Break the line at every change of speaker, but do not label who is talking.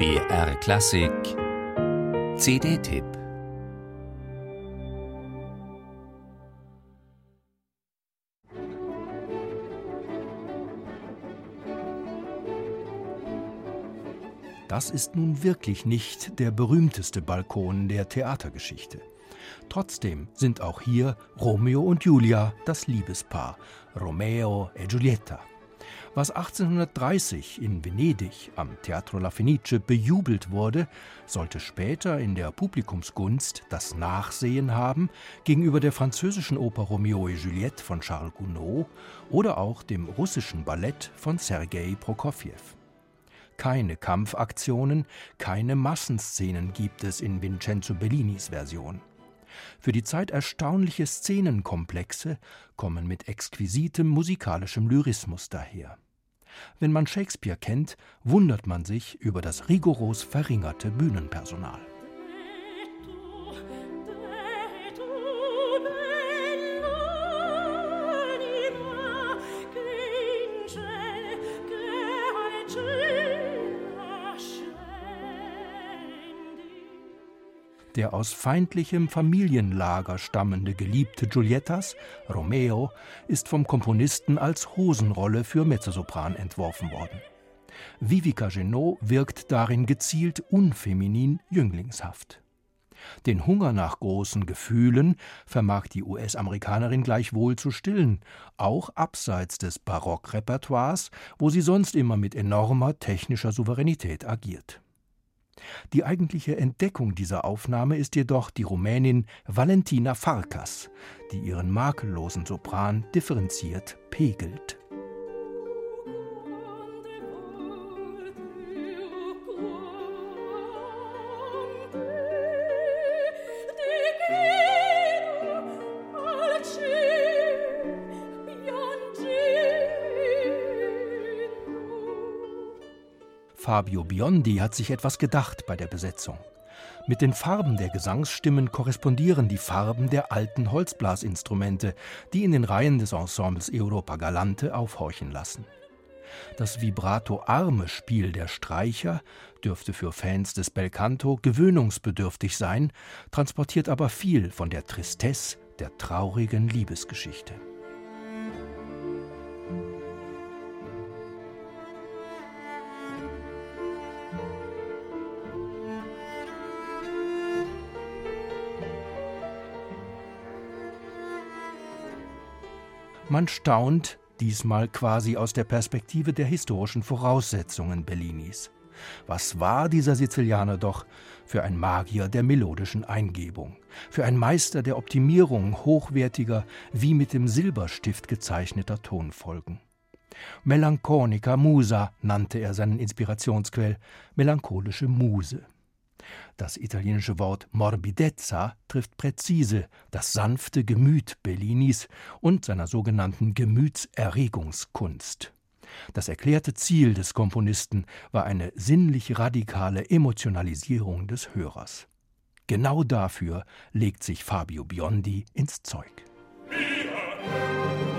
BR Klassik CD-Tipp Das ist nun wirklich nicht der berühmteste Balkon der Theatergeschichte. Trotzdem sind auch hier Romeo und Julia das Liebespaar, Romeo e Giulietta. Was 1830 in Venedig am Teatro La Fenice bejubelt wurde, sollte später in der Publikumsgunst das Nachsehen haben gegenüber der französischen Oper Romeo et Juliette von Charles Gounod oder auch dem russischen Ballett von Sergei Prokofjew. Keine Kampfaktionen, keine Massenszenen gibt es in Vincenzo Bellinis Version. Für die Zeit erstaunliche Szenenkomplexe kommen mit exquisitem musikalischem Lyrismus daher. Wenn man Shakespeare kennt, wundert man sich über das rigoros verringerte Bühnenpersonal. Der aus feindlichem Familienlager stammende Geliebte Giuliettas, Romeo, ist vom Komponisten als Hosenrolle für Mezzosopran entworfen worden. Vivica Genot wirkt darin gezielt unfeminin jünglingshaft. Den Hunger nach großen Gefühlen vermag die US-Amerikanerin gleichwohl zu stillen, auch abseits des Barockrepertoires, wo sie sonst immer mit enormer technischer Souveränität agiert. Die eigentliche Entdeckung dieser Aufnahme ist jedoch die Rumänin Valentina Farkas, die ihren makellosen Sopran differenziert pegelt. Fabio Biondi hat sich etwas gedacht bei der Besetzung. Mit den Farben der Gesangsstimmen korrespondieren die Farben der alten Holzblasinstrumente, die in den Reihen des Ensembles Europa Galante aufhorchen lassen. Das vibrato-arme Spiel der Streicher dürfte für Fans des Belcanto gewöhnungsbedürftig sein, transportiert aber viel von der Tristesse der traurigen Liebesgeschichte. Man staunt, diesmal quasi aus der Perspektive der historischen Voraussetzungen Bellinis. Was war dieser Sizilianer doch für ein Magier der melodischen Eingebung, für ein Meister der Optimierung hochwertiger, wie mit dem Silberstift gezeichneter Tonfolgen. Melanchonica Musa nannte er seinen Inspirationsquell, melancholische Muse. Das italienische Wort morbidezza trifft präzise das sanfte Gemüt Bellinis und seiner sogenannten Gemütserregungskunst. Das erklärte Ziel des Komponisten war eine sinnlich radikale Emotionalisierung des Hörers. Genau dafür legt sich Fabio Biondi ins Zeug. Ja.